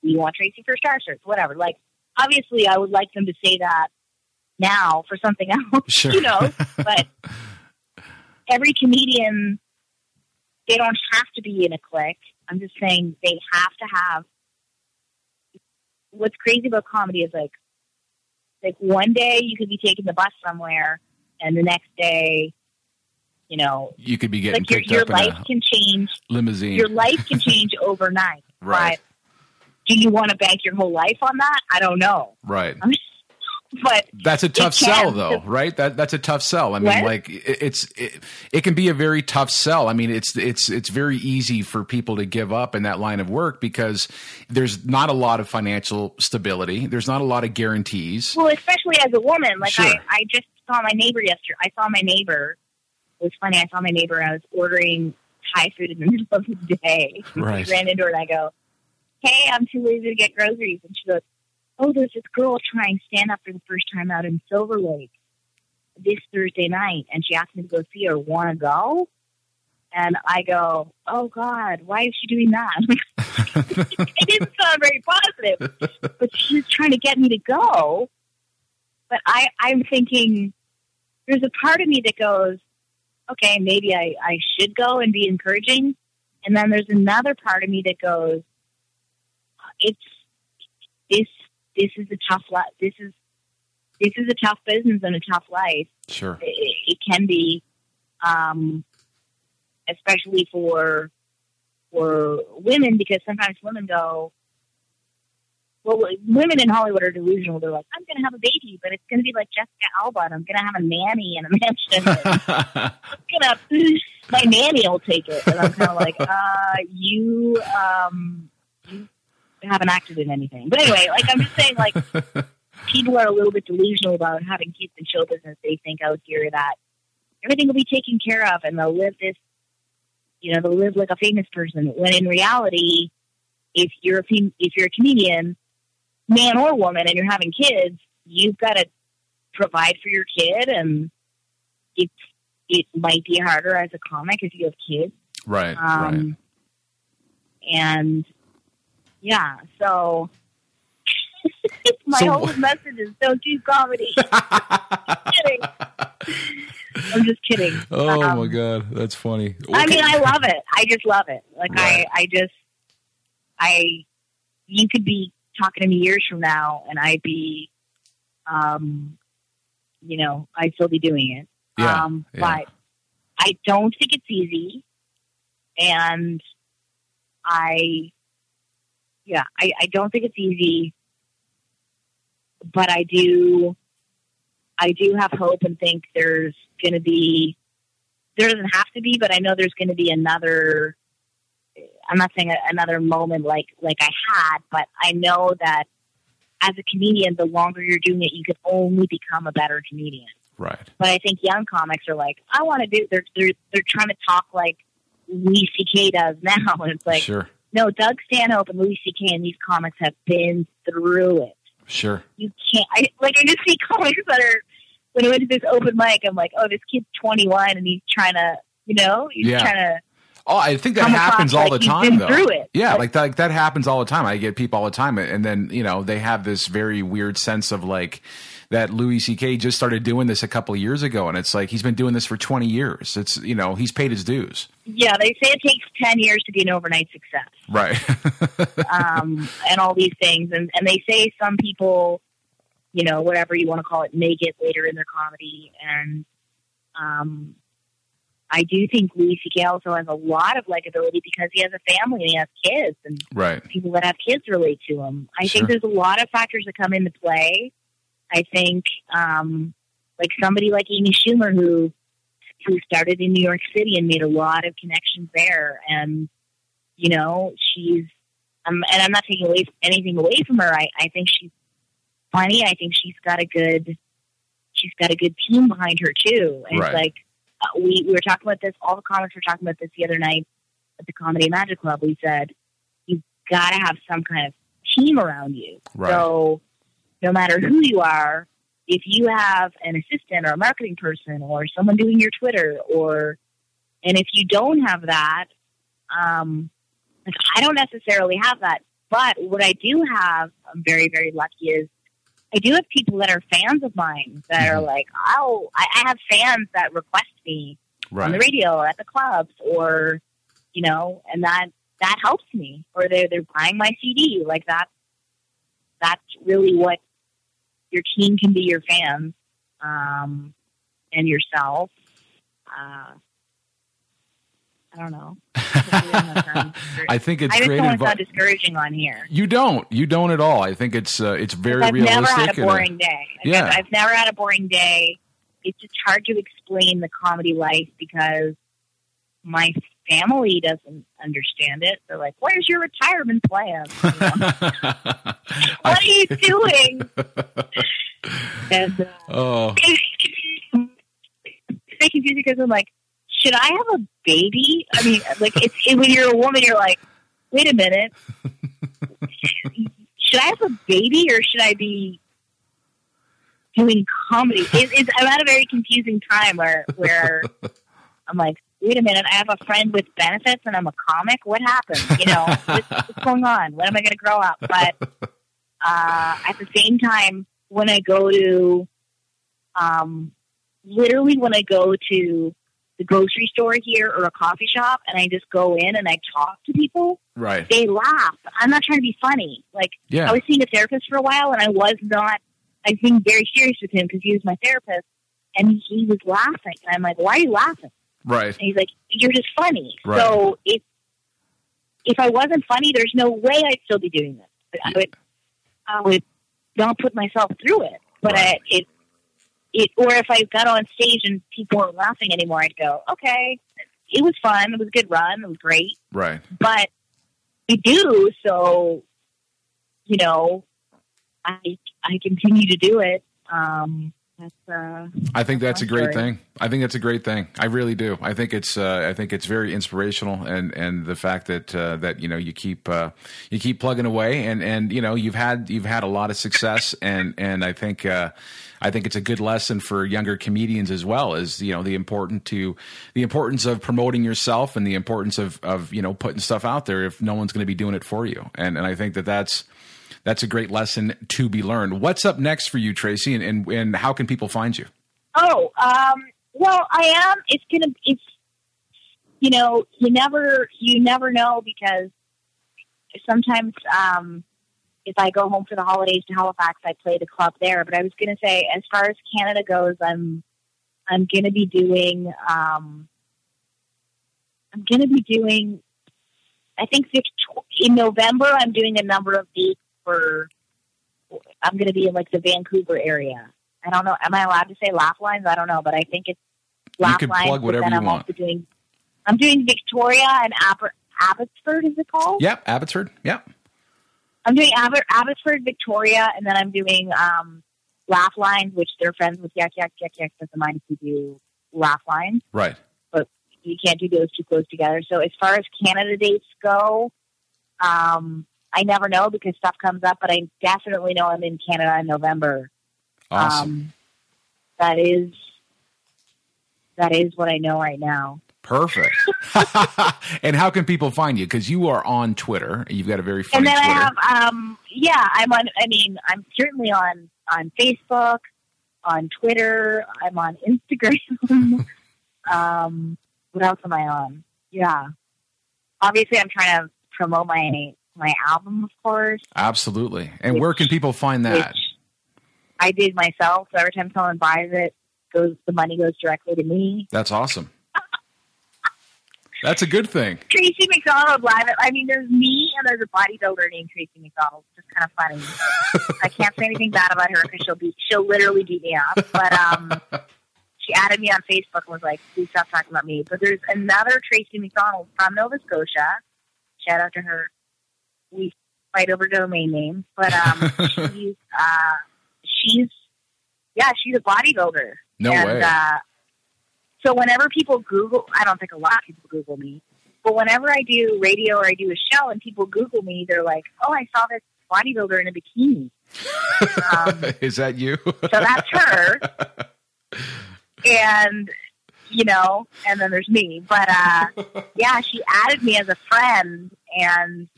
"We want Tracy for Star Search," whatever. Like obviously, I would like them to say that now for something else, Sure. you know. But every comedian, they don't have to be in a clique. I'm just saying they have to have. What's crazy about comedy is like, like one day you could be taking the bus somewhere, and the next day, you know, You could be getting like your, picked your life a can change. limousine. Your life can change overnight. Right. But do you want to bank your whole life on that? I don't know. right. But That's a tough sell, though, right? That that's a tough sell. I mean, What? like it, it's it, it can be a very tough sell. I mean, it's it's it's very easy for people to give up in that line of work because there's not a lot of financial stability. There's not a lot of guarantees. Well, especially as a woman, like Sure. I, I just saw my neighbor yesterday. I saw my neighbor. It was funny. I saw my neighbor. I was ordering Thai food in the middle of the day. Right. Ran into her and I go, "Hey, I'm too lazy to get groceries." And she goes, "Oh, there's this girl trying stand up for the first time out in Silver Lake this Thursday night, and she asked me to go see her. Want to go?" And I go, "Oh God, why is she doing that?" it didn't sound very positive, but she's trying to get me to go. But I, I'm thinking, there's a part of me that goes, okay, maybe I, I should go and be encouraging. And then there's another part of me that goes, it's this. This is a tough life. This is this is a tough business and a tough life. Sure. It, it can be, um, especially for for women, because sometimes women go, well, women in Hollywood are delusional. They're like, I'm going to have a baby, but it's going to be like Jessica Alba, and I'm going to have a nanny and a mansion. I'm gonna, my nanny will take it, and I'm kind of like, uh, you, um, you haven't acted in anything. But anyway, like I'm just saying, like people are a little bit delusional about having kids in show business. They think out here that everything will be taken care of, and they'll live this, you know, they'll live like a famous person. When in reality, if you're a fem- if you're a comedian, man or woman, and you're having kids, you've got to provide for your kid, and it it might be harder as a comic if you have kids. right. right. Um, And yeah, so my So- whole message is don't do comedy. kidding. I'm just kidding. Oh Um, my god, that's funny. I mean, I love it. I just love it. Like Right. I, I just, I, you could be talking to me years from now, and I'd be, um, you know, I'd still be doing it. Yeah, Um, yeah. But I don't think it's easy, and I, yeah, I, I don't think it's easy, but I do, I do have hope and think there's going to be. There doesn't have to be, but I know there's going to be another. I'm not saying a, another moment like like I had, but I know that as a comedian, the longer you're doing it, you can only become a better comedian. right. But I think young comics are like, I want to do. They're they're they're trying to talk like Louis C.K. does now, and it's like, sure. No, Doug Stanhope and Louis C.K. and these comics have been through it. Sure. You can't. I like. I just see comics that are. When I went to this open mic, I'm like, oh, this kid's 21 and he's trying to, you know, he's Yeah. trying to Oh, I think that across happens all like the time, though. through it. Yeah, Like- like that. Like that happens all the time. I get people all the time, and then you know they have this very weird sense of like that Louis C.K. just started doing this a couple of years ago, and it's like he's been doing this for twenty years. It's you know he's paid his dues, Yeah, they say it takes 10 years to be an overnight success. right? um, and all these things. And, and they say some people, you know, whatever you want to call it, make it later in their comedy. And um, I do think Louis C.K. also has a lot of likability because he has a family and he has kids, and right. people that have kids relate to him. I Sure. think there's a lot of factors that come into play. I think, um, like somebody like Amy Schumer, who who started in New York City and made a lot of connections there, and you know, she's um, and I'm not taking away anything away from her. I, I think she's funny. I think she's got a good she's got a good team behind her too. And Right. it's like uh, we we were talking about this. All the comics were talking about this the other night at the Comedy Magic Club. We said you've got to have some kind of team around you. Right. So no matter who you are, if you have an assistant or a marketing person or someone doing your Twitter or and if you don't have that, um, like I don't necessarily have that. But what I do have, I'm very, very lucky is I do have people that are fans of mine that are like, oh, I, I have fans that request me on the radio or at the clubs or, you know, and that, that helps me or they're, they're buying my CD like that. That's really what your team can be your fans, um, and yourself. Uh, I don't know. I'm not sounding discouraging. I think it's I just great don't want advice. discouraging on here. You don't. You don't at all. I think it's uh, it's very I've realistic. never had a uh, boring day. Like, yeah. I've, I've never had a boring day. It's just hard to explain the comedy life because my family doesn't understand it. They're like, "Where's your retirement plan? You know, what are you doing?" and uh, oh, it's very confusing because I'm like, should I have a baby? I mean, like, it's it, when you're a woman, you're like, wait a minute, should I have a baby or should I be doing comedy? It, it's, I'm at a very confusing time where where I'm like, wait a minute, I have a friend with benefits and I'm a comic. What happened? You know, what's, what's going on? When am I going to grow up? But uh, at the same time, when I go to, um, literally when I go to the grocery store here or a coffee shop and I just go in and I talk to people, right. they laugh. I'm not trying to be funny. Like Yeah. I was seeing a therapist for a while, and I was not. I was being very serious with him because he was my therapist, and he was laughing. And I'm like, "Why are you laughing?" Right. And he's like, "You're just funny." Right. So if if I wasn't funny, there's no way I'd still be doing this. I would I would not put myself through it. But Right. I, it it or if I got on stage and people weren't laughing anymore, I'd go, "Okay, it was fun. It was a good run. It was great." Right. but we do. So, you know, I I continue to do it. Um, that's uh, I think that's a great story. thing. I think that's a great thing. I really do. I think it's uh, I think it's very inspirational, and and the fact that uh, that you know you keep uh, you keep plugging away, and and you know you've had you've had a lot of success, and and I think. Uh, I think it's a good lesson for younger comedians as well as you know the important to the importance of promoting yourself and the importance of of you know putting stuff out there if no one's going to be doing it for you and and I think that that's that's a great lesson to be learned. What's up next for you, Tracy, and and, and how can people find you? oh, um, well, I am. It's gonna. It's you know, you never you never know because sometimes um, if I go home for the holidays to Halifax, I play the club there. But I was gonna say, as far as Canada goes, I'm I'm gonna be doing. Um, I'm gonna be doing. I think in November I'm doing a number of dates for. I'm going to be in like the Vancouver area. I don't know. Am I allowed to say laugh lines? I don't know, but I think it's laugh You can lines. plug whatever you I'm want. doing. I'm doing Victoria and Aber- Abbotsford. Is it called? Yep, Abbotsford. Yep. I'm doing Abbotsford, Victoria, and then I'm doing um, laugh lines, which they're friends with Yuk Yuk Yuk Yuk. Doesn't mind if you do laugh lines. Right. But you can't do those too close together. So as far as Canada dates go, um, I never know because stuff comes up, but I definitely know I'm in Canada in November. Awesome. Um, that is that is what I know right now. Perfect. and how can people find you? Because you are on Twitter. You've got a very funny and then Twitter. I have, um, yeah, I'm on. I mean, I'm certainly on on Facebook, on Twitter. I'm on Instagram. um, what else am I on? Yeah, obviously, I'm trying to promote my my album, of course. Absolutely. And Which- where can people find that? I did myself. So every time someone buys it, goes the money goes directly to me. That's awesome. That's a good thing. Tracy McDonald live. I mean, there's me and there's a bodybuilder named Tracy McDonald. It's just kind of funny. I can't say anything bad about her because she'll be she'll literally beat me up. But um, she added me on Facebook and was like, "Please stop talking about me." But there's another Tracy McDonald from Nova Scotia. Shout out to her. We fight over domain names, but um, she's uh, she's yeah, she's a bodybuilder. No and, way. Uh, so whenever people Google, I don't think a lot of people Google me, but whenever I do radio or I do a show and people Google me, they're like, "Oh, I saw this bodybuilder in a bikini. Um, Is that you? so that's her. And you know, and then there's me. But uh yeah, she added me as a friend and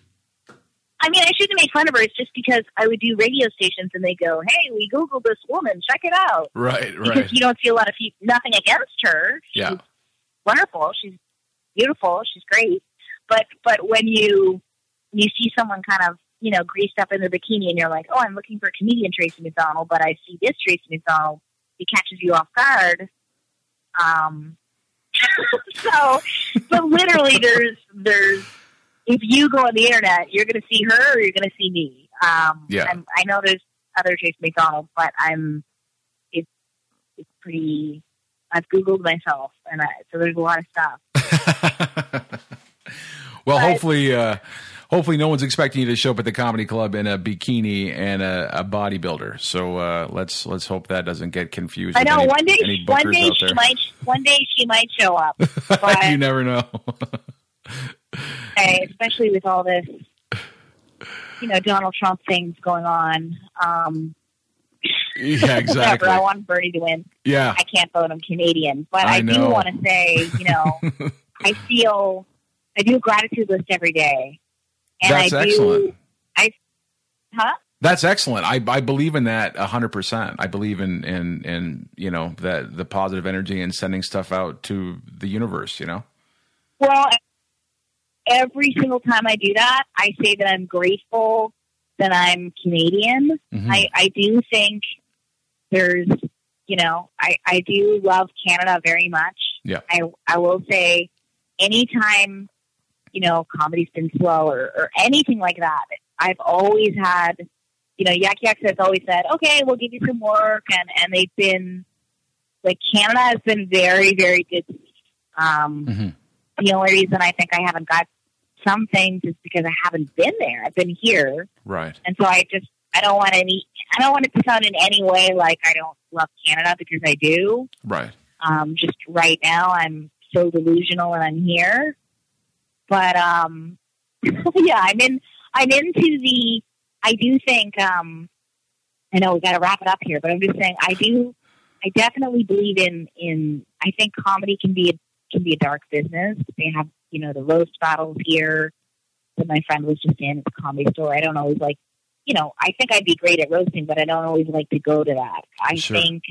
I mean, I shouldn't make fun of her. It's just because I would do radio stations and they go, "Hey, we googled this woman. Check it out." right, right. Because you don't see a lot of people. Nothing against her. She's Yeah. wonderful. She's beautiful. She's great. But but when you you see someone kind of you know greased up in their bikini and you're like, oh, I'm looking for comedian Tracy McDonald, but I see this Tracy McDonald. It catches you off guard. Um. so, but literally, there's there's if you go on the internet, you're going to see her or you're going to see me. Um, Yeah. I'm, I know there's other Tracy McDonald, but I'm it's it's pretty. I've googled myself, and I, so there's a lot of stuff. well, But- hopefully, uh, hopefully, no one's expecting you to show up at the comedy club in a bikini and a, a bodybuilder. So uh, let's let's hope that doesn't get confused. I know any, one day, one day she might, one day she might show up, but you never know. hey, especially with all this, you know, Donald Trump things going on. Um, yeah, Whatever. exactly. I want Bernie to win. Yeah, I can't vote him Canadian, but I I, do want to say, you know, I feel I do a gratitude list every day, and that's I do. excellent. Huh? That's excellent. I, I believe in that hundred percent. I believe in, in in you know that the positive energy and sending stuff out to the universe. You know. Well, every single time I do that, I say that I'm grateful that I'm Canadian. Mhm. I, I do think there's, you know, I, I do love Canada very much. Yeah. I, I will say anytime, you know, comedy's been slow or, or anything like that, I've always had, you know, Yuk Yuks has always said, okay, we'll give you some work. And, and they've been, like, Canada has been very, very good to me. Um, Mhm. The only reason I think I haven't got some things is because I haven't been there. I've been here. Right. And so I just I don't want any I don't want it to sound in any way like I don't love Canada because I do. Right. Um, just right now I'm so delusional and I'm here. But um yeah, I'm in I'm into the I do think um I know we gotta wrap it up here, but I'm just saying I do I definitely believe in in I think comedy can be a can be a dark business. They have, you know, the roast battles here that my friend was just in at the comedy store. I don't always like you know, I think I'd be great at roasting, but I don't always like to go to that. I Sure. think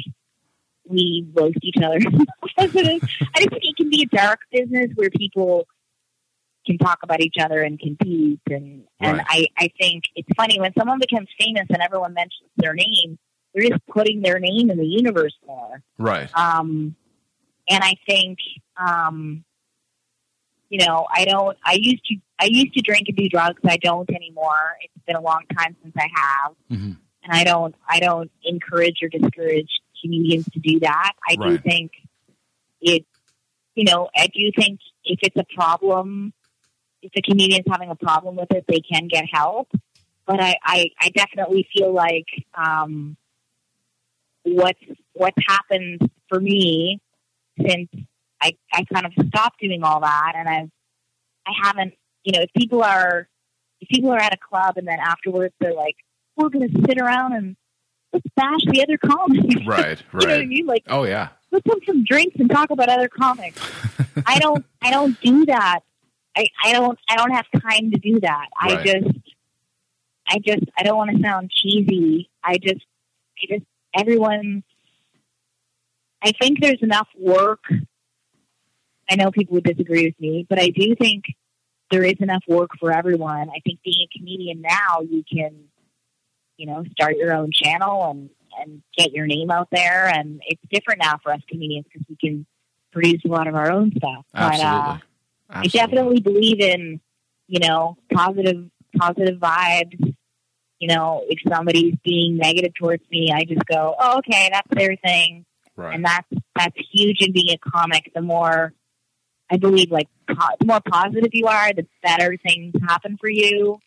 we roast each other. I just think it can be a dark business where people can talk about each other and compete and and Right. I, I think it's funny when someone becomes famous and everyone mentions their name, they're just putting their name in the universe more. Right. Um, and I think, um, you know, I don't. I used to. I used to drink and do drugs. I don't anymore. It's been a long time since I have, Mhm. and I don't. I don't encourage or discourage comedians to do that. I do think it. You know, I do think if it's a problem, if the comedian's having a problem with it, they can get help. But I, I, I definitely feel like um, what's what's happened for me since I, I kind of stopped doing all that and I've I haven't you know, if people are if people are at a club and then afterwards they're like, We're gonna sit around and let's bash the other comics. Right. Right. you know what I mean? Like Oh yeah. let's have some drinks and talk about other comics. I don't I don't do that. I, I don't I don't have time to do that. I just I just I don't want to sound cheesy. I just I just everyone I think there's enough work. I know people would disagree with me, but I do think there is enough work for everyone. I think being a comedian now, you can, you know, start your own channel and and get your name out there. And it's different now for us comedians because we can produce a lot of our own stuff. But Absolutely. uh, I definitely believe in, you know, positive positive vibes. You know, if somebody's being negative towards me, I just go, oh, okay, that's their thing Right. and that's that's huge in being a comic. The more I believe, like po- the more positive you are, the better things happen for you,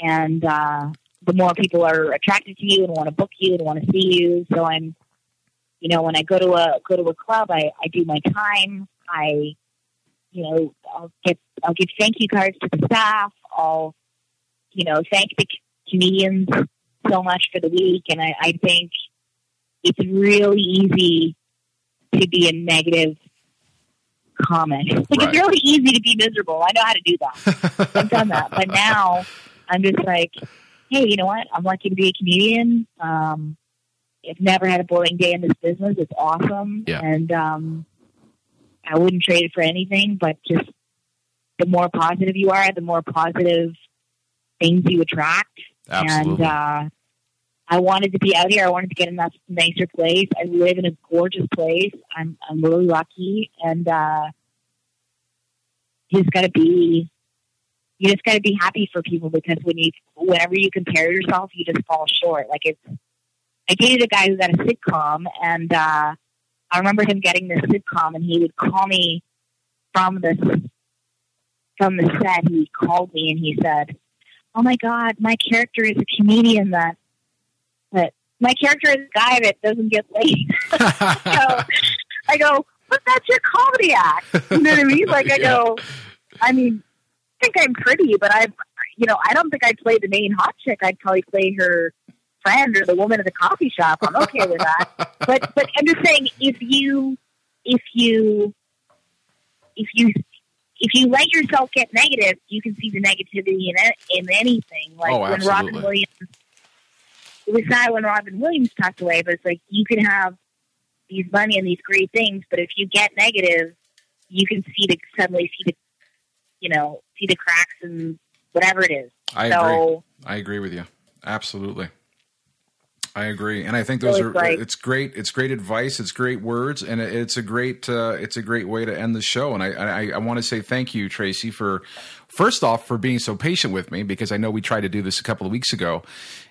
and uh, the more people are attracted to you and want to book you and want to see you. So I'm, you know, when I go to a go to a club, I I do my time. I, you know, I'll get I'll give thank you cards to the staff. I'll, you know, thank the comedians so much for the week, and I, I think it's really easy to be a negative comic. Like Right. it's really easy to be miserable. I know how to do that. I've done that, but now I'm just like, hey, you know what? I'm lucky to be a comedian. Um, I've never had a boring day in this business. It's awesome, Yeah. and um, I wouldn't trade it for anything. But just the more positive you are, the more positive things you attract. Absolutely. And uh, I wanted to be out here. I wanted to get in that nicer place. I live in a gorgeous place. I'm I'm really lucky, and uh, you just got to be. You just got to be happy for people because when you, whenever you compare yourself, you just fall short. Like it's. I dated a guy who got a sitcom, and uh, I remember him getting this sitcom, and he would call me from the from the set. He called me and he said, "Oh my God, my character is a comedian that that my character is a guy that doesn't get laid." so I go, "But that's your comedy act." You know what I mean? Like I go, I mean, I think I'm pretty, but I, you know, I don't think I'd play the main hot chick. I'd probably play her friend or the woman at the coffee shop. I'm okay with that. But but I'm just saying, if you if you if you if you let yourself get negative, you can see the negativity in it, in anything. Like Oh, when Robin. Williams, it was sad when Robin Williams passed away, but it's like you can have these money and these great things, but if you get negative, you can see the suddenly see the you know see the cracks and whatever it is. I agree. I agree with you. Absolutely. I agree, and I think So those it's are like- it's great. It's great advice. It's great words, and it's a great uh, it's a great way to end the show. And I I, I want to say thank you, Tracy, for first off for being so patient with me because I know we tried to do this a couple of weeks ago,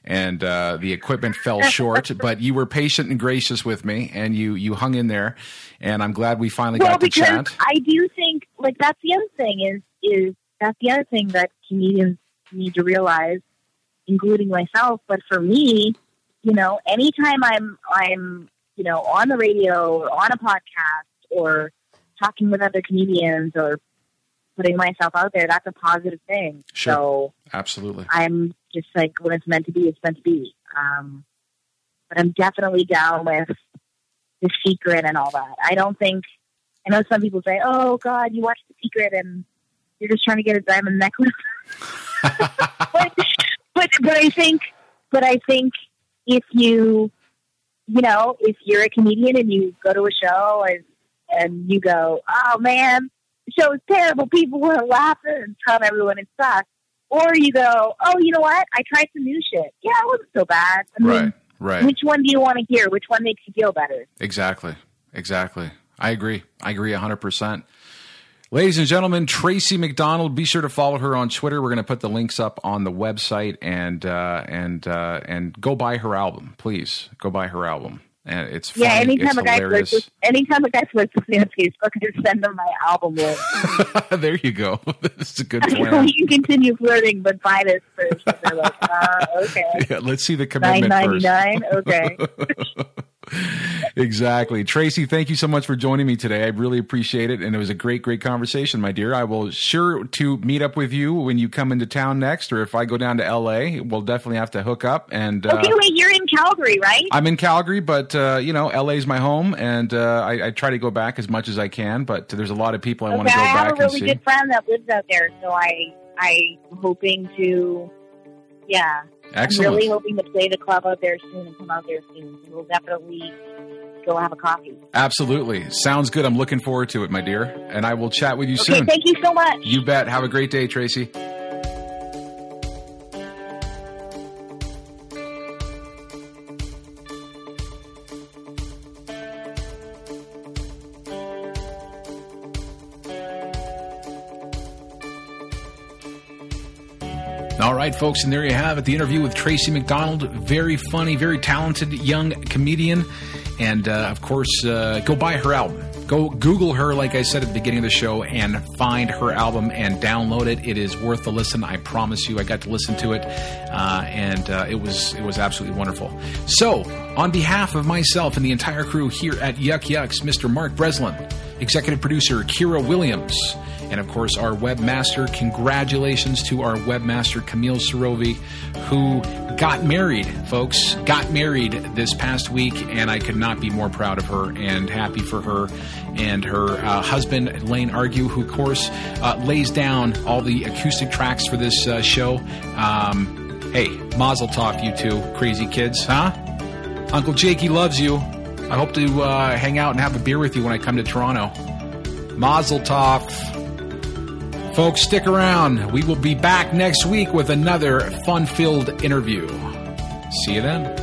and uh, the equipment fell short. but you were patient and gracious with me, and you you hung in there, and I'm glad we finally well, got to chat. I do think like that's the other thing is is that's the other thing that comedians need to realize, including myself. But for me, you know, anytime I'm I'm you know on the radio or on a podcast or talking with other comedians or putting myself out there, that's a positive thing. Sure. So Absolutely. I'm just like when it's meant to be, it's meant to be. Um, but I'm definitely down with the secret and all that. I don't think. I know some people say, "Oh God, you watched the secret and you're just trying to get a diamond necklace." but, but but I think but I think if you you know if you're a comedian and you go to a show and and you go, "Oh man, the show is terrible. People weren't laughing and telling everyone it sucks." Or you go, "Oh, you know what? I tried some new shit. Yeah, it wasn't so bad." I mean, Right. Right. which one do you want to hear? Which one makes you feel better? Exactly. Exactly. I agree. I agree 100%. Ladies and gentlemen, Tracy McDonald. Be sure to follow her on Twitter. We're going to put the links up on the website and uh, and uh, and go buy her album, please. Go buy her album. And it's funny, yeah, anytime it's a guy hilarious. flirts with, anytime a guy flirts with me on Facebook, I just send them my album there you go. this is a good plan. you can continue flirting, but buy this first. And they're like, uh, okay, Yeah, let's see the nine commitment ninety first. nine. Okay, Exactly. Tracy, thank you so much for joining me today. I really appreciate it. And it was a great, great conversation, my dear. I will sure to meet up with you when you come into town next, or if I go down to LA, we'll definitely have to hook up. And uh, okay. Wait, you're in Calgary, right? I'm in Calgary, but, uh, you know, LA's my home, and uh, I, I try to go back as much as I can, but there's a lot of people I want to go back. I have back a really good friend that lives out there, so I I'm hoping to. Yeah, Excellent. I'm really hoping to play the club out there soon and come out there soon. We'll definitely go have a coffee. Absolutely. Sounds good. I'm looking forward to it, my dear. And I will chat with you Okay, soon. thank you so much. You bet. Have a great day, Tracy. Right, folks, and there you have it. The interview with Tracy McDonald. Very funny, very talented young comedian. And uh, of course, uh, go buy her album. Go Google her, like I said at the beginning of the show, and find her album and download it. It is worth the listen. I promise you. I got to listen to it, uh, and uh, it was it was absolutely wonderful. So, on behalf of myself and the entire crew here at Yuk Yuks, Mr. Mark Breslin, executive producer Kira Williams, And of course, our webmaster, congratulations to our webmaster, Camille Sorovi, who got married, folks. Got married this past week, and I could not be more proud of her and happy for her and her uh, husband, Lane Argue, who, of course, uh, lays down all the acoustic tracks for this uh, show. Um, hey, Mazel Tov, you two crazy kids, huh? Uncle Jakey loves you. I hope to uh, hang out and have a beer with you when I come to Toronto. Mazel Tov. Folks, stick around. We will be back next week with another fun filled interview. See you then.